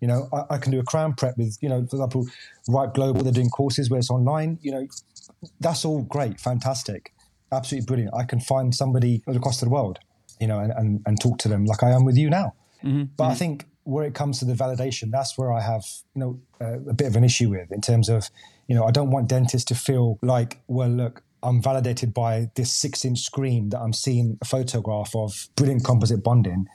You know, I, I, can do a crown prep with you know, for example, Right Global. They're doing courses where it's online. You know, that's all great, fantastic, absolutely brilliant. I can find somebody across the world, you know, and, and, and talk to them like I am with you now. Mm-hmm. But mm-hmm. I think where it comes to the validation, that's where I have, you know, uh, a bit of an issue with in terms of, you know, I don't want dentists to feel like, well, look, I'm validated by this six inch screen that I'm seeing a photograph of brilliant composite bonding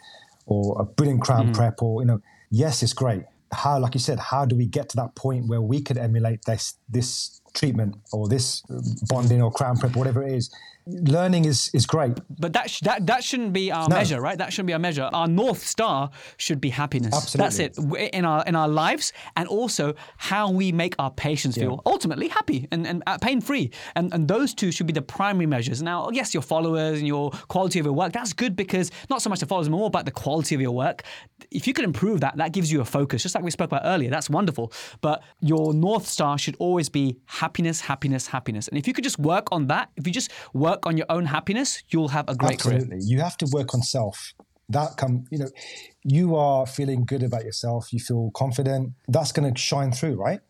or a brilliant crown mm. prep or, you know, yes, it's great. How, like you said, how do we get to that point where we could emulate this, this treatment or this bonding or crown prep, whatever it is, learning is is great. But that sh- that that shouldn't be our no. measure, right? That shouldn't be our measure. Our north star should be happiness. Absolutely. That's it in our in our lives, and also how we make our patients feel ultimately happy and, and uh, pain free. And and those two should be the primary measures. Now, yes, your followers and your quality of your work that's good because not so much the followers, more about the quality of your work. If you can improve that, that gives you a focus, just like we spoke about earlier. That's wonderful. But your north star should always be happiness, happiness, happiness. Happiness. And if you could just work on that, if you just work on your own happiness, you'll have a great Absolutely. career. You have to work on self. That come, you know, you are feeling good about yourself. You feel confident. That's going to shine through, right?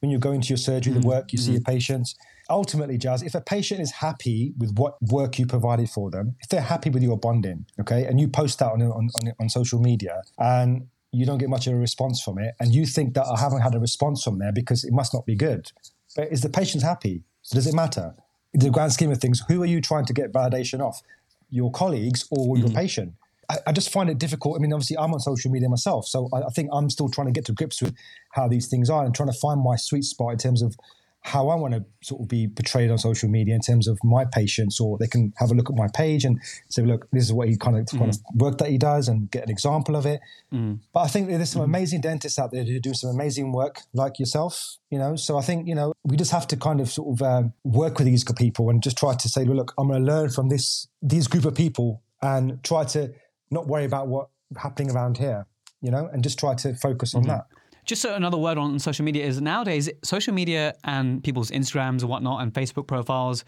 When you're going to your surgery, mm-hmm. the work, you mm-hmm. see your patients. Ultimately, Jaz, if a patient is happy with what work you provided for them, if they're happy with your bonding, okay, and you post that on on, on, on social media, and you don't get much of a response from it, and you think that I haven't had a response from there because it must not be good. But is the patient happy? So does it matter? in the grand scheme of things, who are you trying to get validation off? Your colleagues or your mm-hmm. patient? I, I, just find it difficult. I mean, obviously, I'm on social media myself, so I, I think I'm still trying to get to grips with how these things are and trying to find my sweet spot in terms of how I want to sort of be portrayed on social media in terms of my patients, or they can have a look at my page and say, look, this is what he kind of, mm. kind of work that he does and get an example of it. Mm. But I think there's some mm. amazing dentists out there who do some amazing work like yourself, you know. So I think, you know, we just have to kind of sort of um, work with these people and just try to say, well, look, I'm going to learn from this, these group of people and try to not worry about what happening around here, you know, and just try to focus on mm-hmm. that. Just so another word on social media is nowadays social media and people's Instagrams and whatnot and Facebook profiles,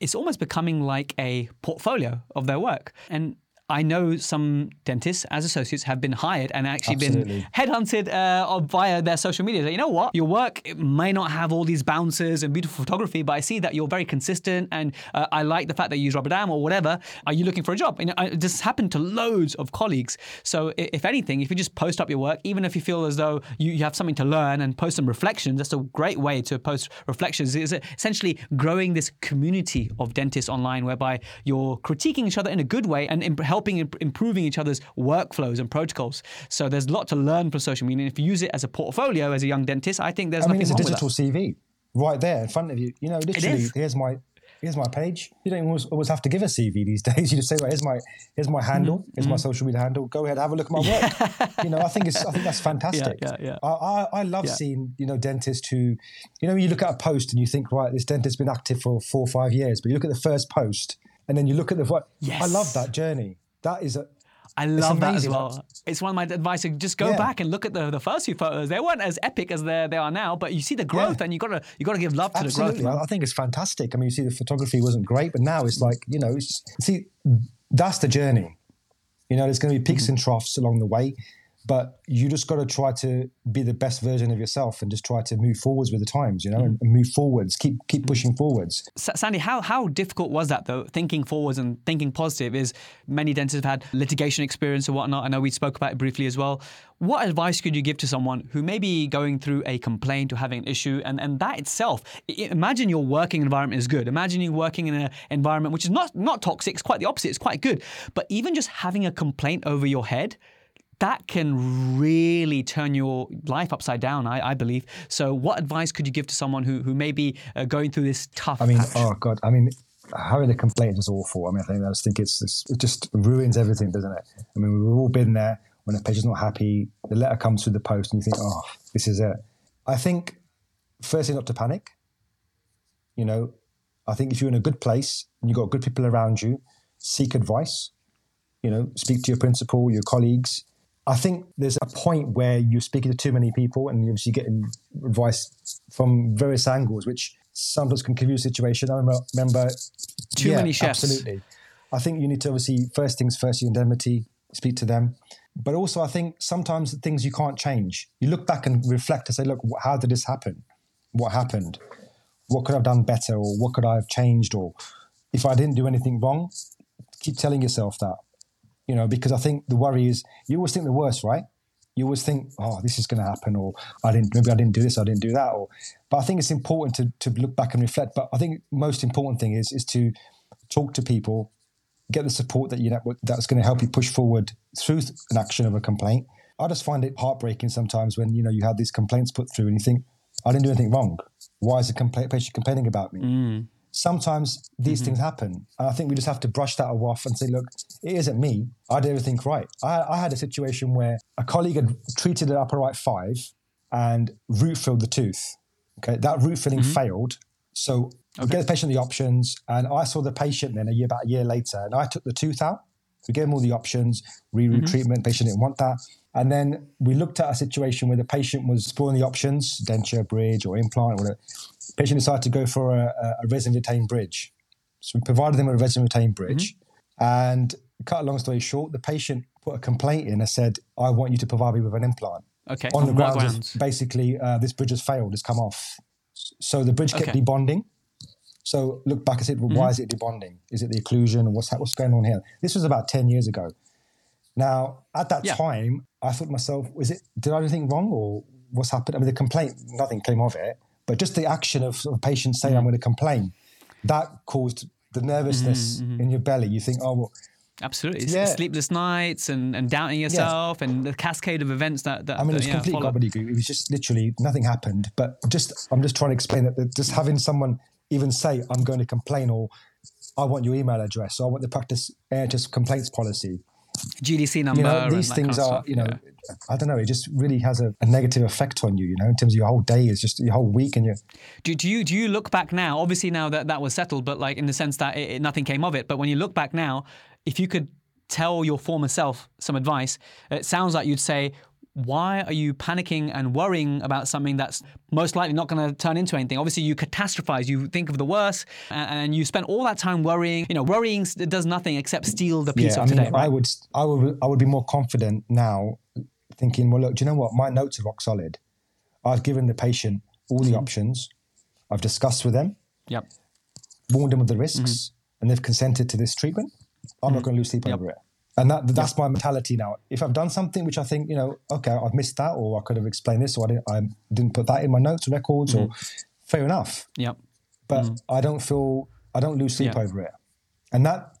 it's almost becoming like a portfolio of their work. And I know some dentists as associates have been hired and actually Absolutely. been headhunted uh, via their social media. You know what? Your work may not have all these bounces and beautiful photography, but I see that you're very consistent and uh, I like the fact that you use rubber dam or whatever. Are you looking for a job? And it just happened to loads of colleagues. So if anything, if you just post up your work, even if you feel as though you, you have something to learn and post some reflections, that's a great way to post reflections. Is essentially growing this community of dentists online whereby you're critiquing each other in a good way and helping imp- improving each other's workflows and protocols. So there's a lot to learn from social media. And if you use it as a portfolio as a young dentist, I think there's I mean, it's a digital CV right there in front of you. You know, literally, here's my here's my page. You don't always, always have to give a CV these [LAUGHS] days. You just say, well, here's my here's my handle, mm-hmm. here's my mm-hmm. social media handle. Go ahead, have a look at my work. [LAUGHS] you know, I think it's I think that's fantastic. [LAUGHS] Yeah, yeah, yeah. I, I, I love yeah. seeing you know dentists who, you know, you look at a post and you think, right, this dentist's been active for four or five years, but you look at the first post and then you look at the what. Yes. I love that journey. That is a I love that as well. It's one of my advice. Just go yeah. back and look at the, the first few photos. They weren't as epic as they they are now, but you see the growth, yeah. and you gotta you gotta give love to Absolutely. the growth. I think it's fantastic. I mean, you see, the photography wasn't great, but now it's like you know, see, that's the journey. You know, there's going to be peaks mm-hmm. and troughs along the way but you just got to try to be the best version of yourself and just try to move forwards with the times you know mm. and, move forwards keep keep mm. pushing forwards. Sandy how, how difficult was that though thinking forwards and thinking positive is many dentists have had litigation experience or whatnot. I know we spoke about it briefly as well. What advice could you give to someone who may be going through a complaint or having an issue and, and that itself imagine your working environment is good. Imagine you're working in an environment which is not not toxic it's quite the opposite it's quite good. But even just having a complaint over your head that can really turn your life upside down, I, I, believe. So, what advice could you give to someone who, who may be uh, going through this tough? I mean, patch? oh God, I mean, having a complaint is awful. I mean, I think I just think it's, it's, it just ruins everything, doesn't it? I mean, we've all been there when a patient's not happy. The letter comes through the post, and you think, oh, this is it. I think firstly, not to panic. You know, I think if you're in a good place and you've got good people around you, seek advice. You know, speak to your principal, your colleagues I think there's a point where you're speaking to too many people and you're obviously getting advice from various angles, which sometimes can confuse the situation. I remember, remember too yeah, many chefs. Absolutely. I think you need to obviously, first things first, your indemnity, speak to them. But also, I think sometimes things you can't change. You look back and reflect and say, look, how did this happen? What happened? What could I have done better? Or what could I have changed? Or if I didn't do anything wrong, keep telling yourself that you know, because I think the worry is you always think the worst, right? You always think, oh, this is going to happen, or I didn't, maybe I didn't do this, I didn't do that, or. But I think it's important to to look back and reflect. But I think most important thing is is to talk to people, get the support that you that's going to help you push forward through an action of a complaint. I just find it heartbreaking sometimes when you know you have these complaints put through and you think, I didn't do anything wrong. Why is the patient complaining about me? Mm sometimes these mm-hmm. things happen. And I think we just have to brush that off and say, look, it isn't me. I did everything right. I, I had a situation where a colleague had treated an upper right five and root filled the tooth. Okay, that root filling mm-hmm. failed. So okay. we gave the patient the options, and I saw the patient then a year about a year later, and I took the tooth out. We gave him all the options, re-root mm-hmm. treatment. Patient didn't want that. And then we looked at a situation where the patient was exploring the options, denture, bridge, or implant, or whatever patient decided to go for a, a resin retained bridge. So we provided them with a resin retained bridge. Mm-hmm. And cut a long story short, the patient put a complaint in and said, I want you to provide me with an implant. Okay. On, on the grounds, grounds? basically, uh, this bridge has failed, it's come off. So the bridge kept okay. debonding. So look back and said, well, mm-hmm. why is it debonding? Is it the occlusion? What's, what's going on here? This was about 10 years ago. Now, at that yeah. time, I thought to myself, was it, did I do anything wrong or what's happened? I mean, the complaint, nothing came of it. But just the action of, of patients saying. I'm going to complain, that caused the nervousness mm-hmm, mm-hmm. in your belly. You think, oh, well, Absolutely. Yeah. Sleepless nights and, and doubting yourself yes. and the cascade of events that, that I mean, it was yeah, complete gobbledygook. It was just literally nothing happened. But just, I'm just trying to explain that just having someone even say, I'm going to complain or I want your email address or I want the practice NHS complaints policy. GDC number. You know, these things are, you know, yeah. I don't know. It just really has a, a, negative effect on you. You know, in terms of your whole day, is just your whole week, and you. Do, do you do you look back now? Obviously, now that that was settled, but like in the sense that it, it, nothing came of it. But when you look back now, if you could tell your former self some advice, it sounds like you'd say, why are you panicking and worrying about something that's most likely not going to turn into anything? Obviously, you catastrophize, you think of the worst, and, you spend all that time worrying. You know, worrying does nothing except steal the peace yeah, of I mean, today. Right? I would, I would, I would be more confident now, thinking, well, look, do you know what? My notes are rock solid. I've given the patient all the mm-hmm. options. I've discussed with them. Yep. Warned them of the risks, mm-hmm. and they've consented to this treatment. I'm mm-hmm. not going to lose sleep yep. over it. And that that's yeah. my mentality now. If I've done something which I think, you know, okay, I've missed that, or I could have explained this, or I didn't, I didn't put that in my notes, records, mm-hmm. or fair enough. Yep. But mm-hmm. I don't feel I don't lose sleep over it, and that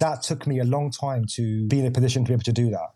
that took me a long time to be in a position to be able to do that.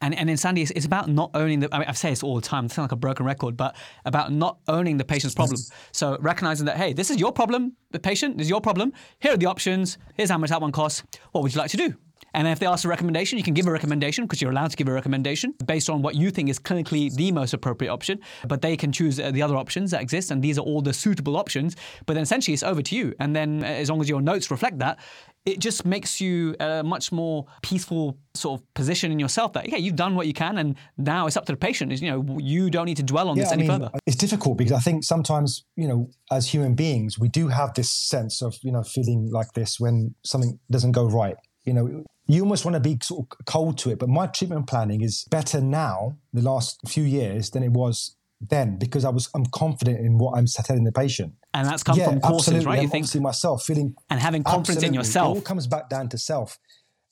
And and in Sandy, it's, it's about not owning the. I mean, I say this all the time. It's like a broken record, but about not owning the patient's problem. So recognizing that, hey, this is your problem, the patient. This is your problem. Here are the options. Here's how much that one costs. What would you like to do? And if they ask a recommendation, you can give a recommendation because you're allowed to give a recommendation based on what you think is clinically the most appropriate option. But they can choose uh, the other options that exist, and these are all the suitable options. But then essentially, it's over to you. And then, uh, as long as your notes reflect that, it just makes you a much more peaceful sort of position in yourself that, yeah, you've done what you can and now it's up to the patient. Is You know, you don't need to dwell on Yeah, this I any mean, further. It's difficult because I think sometimes, you know, as human beings, we do have this sense of, you know, feeling like this when something doesn't go right. You know, you almost want to be sort of cold to it. But my treatment planning is better now, the last few years, than it was then because I was I'm confident in what I'm telling the patient. And that's come from courses, absolutely. right? You think obviously myself feeling and having confidence in yourself. It all comes back down to self.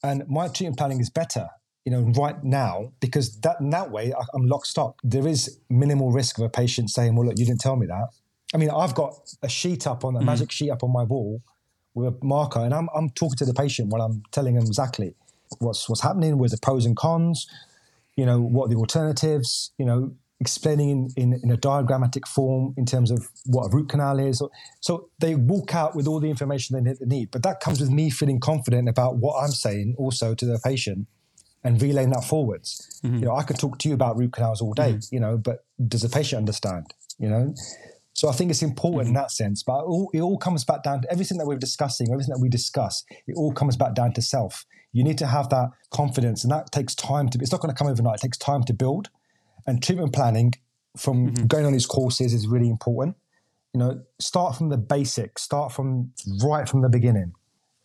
And my treatment planning is better, you know, right now because that in that way I, I'm lock stock. There is minimal risk of a patient saying, "Well, look, you didn't tell me that." I mean, I've got a sheet up on a mm. magic sheet up on my wall with a marker, and I'm I'm talking to the patient while I'm telling them exactly what's what's happening, with the pros and cons, you know, what are the alternatives, you know, explaining in, in, in a diagrammatic form in terms of what a root canal is. So, so they walk out with all the information they need. But that comes with me feeling confident about what I'm saying also to the patient and relaying that forwards. Mm-hmm. You know, I could talk to you about root canals all day, mm-hmm. you know, but does the patient understand? You know? So I think it's important in mm-hmm. that sense. But it all, it all comes back down to everything that we're discussing, everything that we discuss, it all comes back down to self. You need to have that confidence, and that takes time to. It's not going to come overnight. It takes time to build. And treatment planning from mm-hmm. going on these courses is really important. You know, start from the basics. Start from right from the beginning.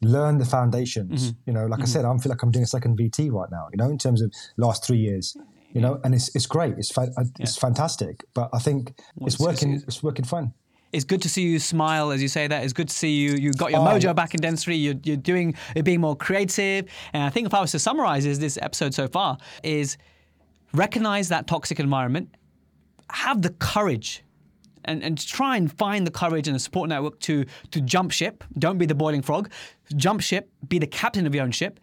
Learn the foundations. Mm-hmm. You know, like I said, I feel like I'm doing a second VT right now. You know, in terms of last three years. You know, and it's it's great. It's fa- uh, it's fantastic. But I think it's it's- working. it's- It's working fine. it's good to see you smile as you say that. It's good to see you. You got your Oh. mojo back in dentistry. You're, you're doing. You're being more creative. And I think if I was to summarize is this episode so far is recognize that toxic environment, have the courage. And, and try and find the courage and the support network to to jump ship. Don't be the boiling frog. Jump ship. Be the captain of your own ship.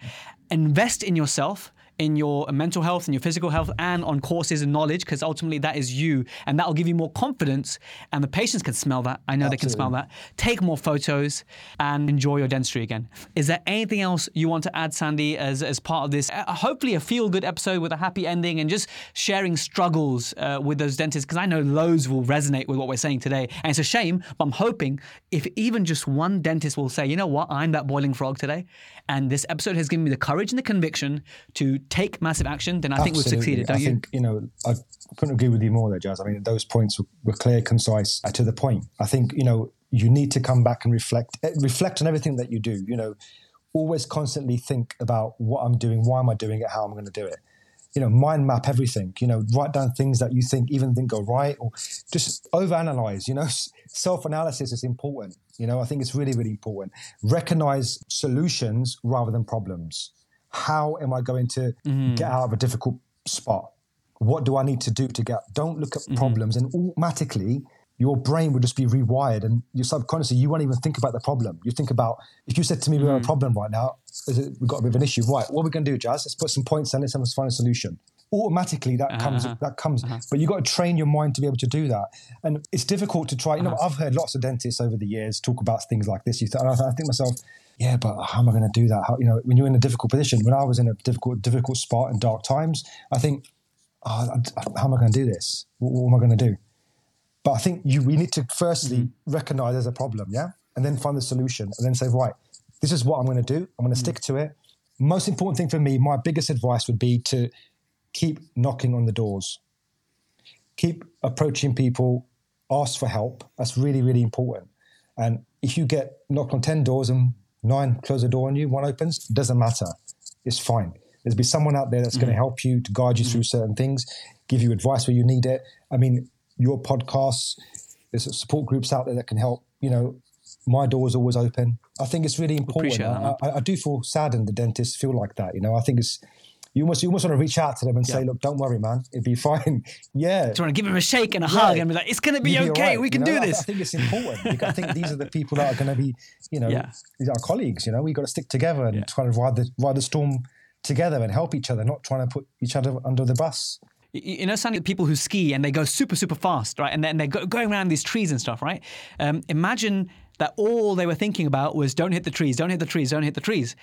Invest in yourself, in your mental health and your physical health, and on courses and knowledge, because ultimately that is you, and that will give you more confidence. And the patients can smell that. I know they can smell that. Take more photos and enjoy your dentistry again. Is there anything else you want to add, Sandy, as, as part of this? Uh, hopefully, a feel good episode with a happy ending and just sharing struggles uh, with those dentists, because I know loads will resonate with what we're saying today. And it's a shame, but I'm hoping if even just one dentist will say, you know what, I'm that boiling frog today. And this episode has given me the courage and the conviction to take massive action, then I think we've succeeded, don't I you? think, you know, I couldn't agree with you more there, Jaz. I mean, those points were, were clear, concise, uh, to the point. I think, you know, you need to come back and reflect, eh, reflect on everything that you do. You know, always constantly think about what I'm doing, why am I doing it, how I'm going to do it. You know, mind map everything. You know, write down things that you think even didn't go right, or just overanalyze. You know, self analysis is important. You know, I think it's really, really important. Recognize solutions rather than problems. How am I going to mm-hmm. get out of a difficult spot? What do I need to do to get? Don't look at mm-hmm. problems, and automatically your brain will just be rewired, and your subconsciously you won't even think about the problem. You think about if you said to me we have a mm. problem right now, is it, we've got a bit of an issue, right? What are we going to do, Jaz? Let's put some points in. Let's have- let's find a solution. Automatically that comes uh-huh. that comes, uh-huh. but you've got to train your mind to be able to do that, and it's difficult to try. You know, uh-huh. I've heard lots of dentists over the years talk about things like this. You th- and I, I think myself, yeah, but how am I going to do that? How, you know, when you're in a difficult position, when I was in a difficult difficult spot in dark times, I think, oh, how am I going to do this? What, what am I going to do? But I think you we need to firstly mm-hmm. recognize there's a problem, yeah, and then find the solution, and then say, right, this is what I'm going to do. I'm going to mm-hmm. stick to it. Most important thing for me, my biggest advice would be to keep knocking on the doors, keep approaching people, ask for help. That's really really important. And if you get knocked on ten doors and nine close the door on you, one opens, it doesn't matter. It's fine. There's be someone out there that's going to mm-hmm. help you to guide you through certain things, give you advice where you need it. I mean, your podcasts, there's support groups out there that can help. You know, my door is always open. I think it's really important. that, I, I, I do feel saddened the dentists feel like that. You know, I think it's you almost you almost want to reach out to them and say, look, don't worry, man, it'd be [LAUGHS] fine. yeah, Just want to give him a shake and a hug and be like, it's going to be You'll okay. all right, we you can know? do this. I think it's important. because I think these are the people that are going to be, you know, Yeah. these are our colleagues. You know, we got to stick together and try to ride the ride the storm together and help each other, not trying to put each other under the bus. You know, Sandy, people who ski and they go super, super fast, right? And then they're going around these trees and stuff, right? Um, imagine that all they were thinking about was don't hit the trees, don't hit the trees, don't hit the trees.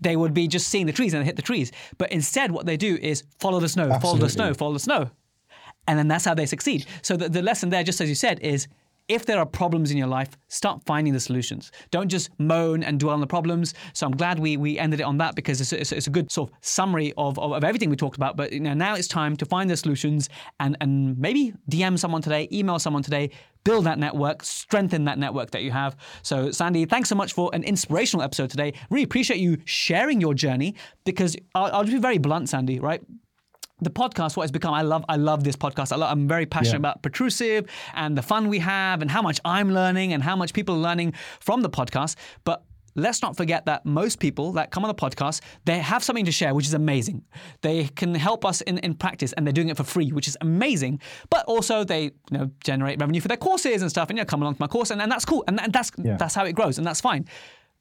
They would be just seeing the trees and they hit the trees. But instead, what they do is follow the snow, follow the snow, follow the snow. And then that's how they succeed. So the, the lesson there, just as you said, is if there are problems in your life, start finding the solutions. Don't just moan and dwell on the problems. So I'm glad we we ended it on that because it's, it's, it's a good sort of summary of, of, of, everything we talked about. But you know, now it's time to find the solutions and, and maybe DM someone today, email someone today, build that network, strengthen that network that you have. So, Sandy, thanks so much for an inspirational episode today. Really appreciate you sharing your journey because I'll, I'll just be very blunt, Sandy, right? The podcast what it's become i love i love this podcast I am very passionate yeah. about Protrusive and the fun we have and how much i'm learning and how much people are learning from the podcast. But let's not forget that most people that come on the podcast they have something to share which is amazing. They can help us in, in practice and they're doing it for free which is amazing. But also they you know generate revenue for their courses and stuff and you know come along to my course and, and that's cool. And, and that's yeah. that's how it grows and that's fine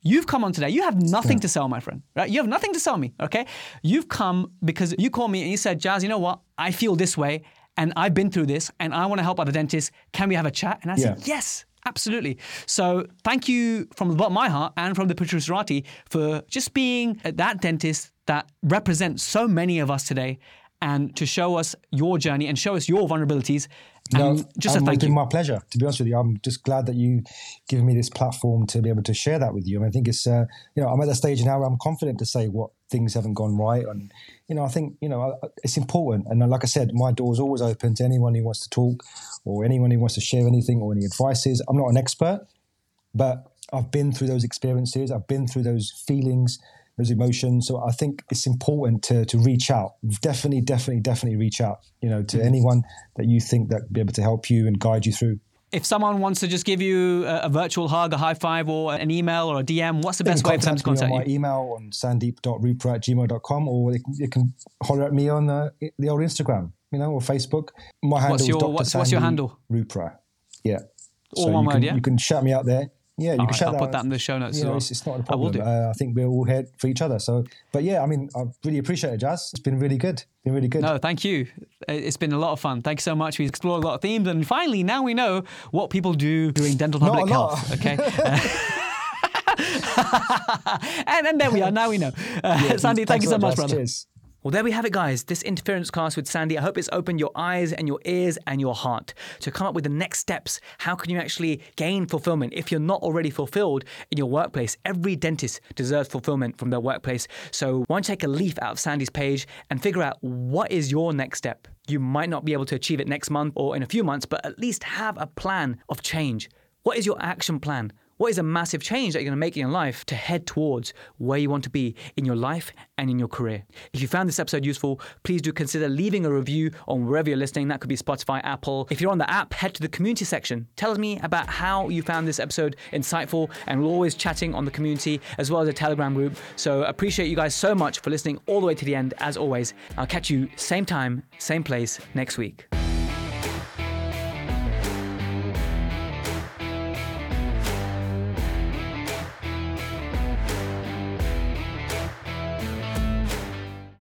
You've come on today. You have nothing yeah. to sell, my friend. Right? You have nothing to sell me. Okay. You've come because you called me and you said, Jaz, you know what? I feel this way, and I've been through this, and I want to help other dentists. Can we have a chat? And I yeah. said, yes. Absolutely. So thank you from the bottom of my heart and from the Protrusterati for just being that dentist that represents so many of us today and to show us your journey and show us your vulnerabilities. And no, just a thank you. my pleasure. To be honest with you, I'm just glad that you given me this platform to be able to share that with you. I, mean, I think it's, uh, you know, I'm at the stage now where I'm confident to say what things haven't gone right, and you know, I think you know it's important. And like I said, my door is always open to anyone who wants to talk or anyone who wants to share anything or any advices. I'm not an expert, but I've been through those experiences. I've been through those feelings those emotions. So I think it's important to to reach out. Definitely, definitely, definitely reach out. You know, to mm-hmm. anyone that you think that be able to help you and guide you through. If someone wants to just give you a, a virtual hug, a high five, or an email or a DM, what's the best way for them to contact me on you? my email on sandeep.rupra at gmail.com or they can, can holler at me on the, the old Instagram, you know, or Facebook. My handle what's your, Dr. What's, what's your handle? Rupra. Yeah. All so one word, yeah? You can shout me out there. Yeah, you All can right, I'll that put that in the show notes. You know, it's, it's, not a problem. I, uh, I think we're all here for each other. So, but yeah, I mean, I really appreciate it, Jaz. It's been really good. Been really good. No, thank you. It's been a lot of fun. Thank you so much. We explored a lot of themes, and finally, now we know what people do during dental public health. Okay. [LAUGHS] [LAUGHS] and, and there we are. Now we know. Uh, yeah, [LAUGHS] Sandy, thank you so much, brother. Cheers. Well, there we have it, guys. This interference class with Sandy. I hope it's opened your eyes and your ears and your heart to come up with the next steps. How can you actually gain fulfillment if you're not already fulfilled in your workplace? Every dentist deserves fulfillment from their workplace. So, why don't you take a leaf out of Sandy's page and figure out what is your next step? You might not be able to achieve it next month or in a few months, but at least have a plan of change. What is your action plan? What is a massive change that you're going to make in your life to head towards where you want to be in your life and in your career? If you found this episode useful, please do consider leaving a review on wherever you're listening. That could be Spotify, Apple. If you're on the app, head to the community section. Tell me about how you found this episode insightful, and we're always chatting on the community as well as a Telegram group. So appreciate you guys so much for listening all the way to the end. As always, I'll catch you same time, same place next week.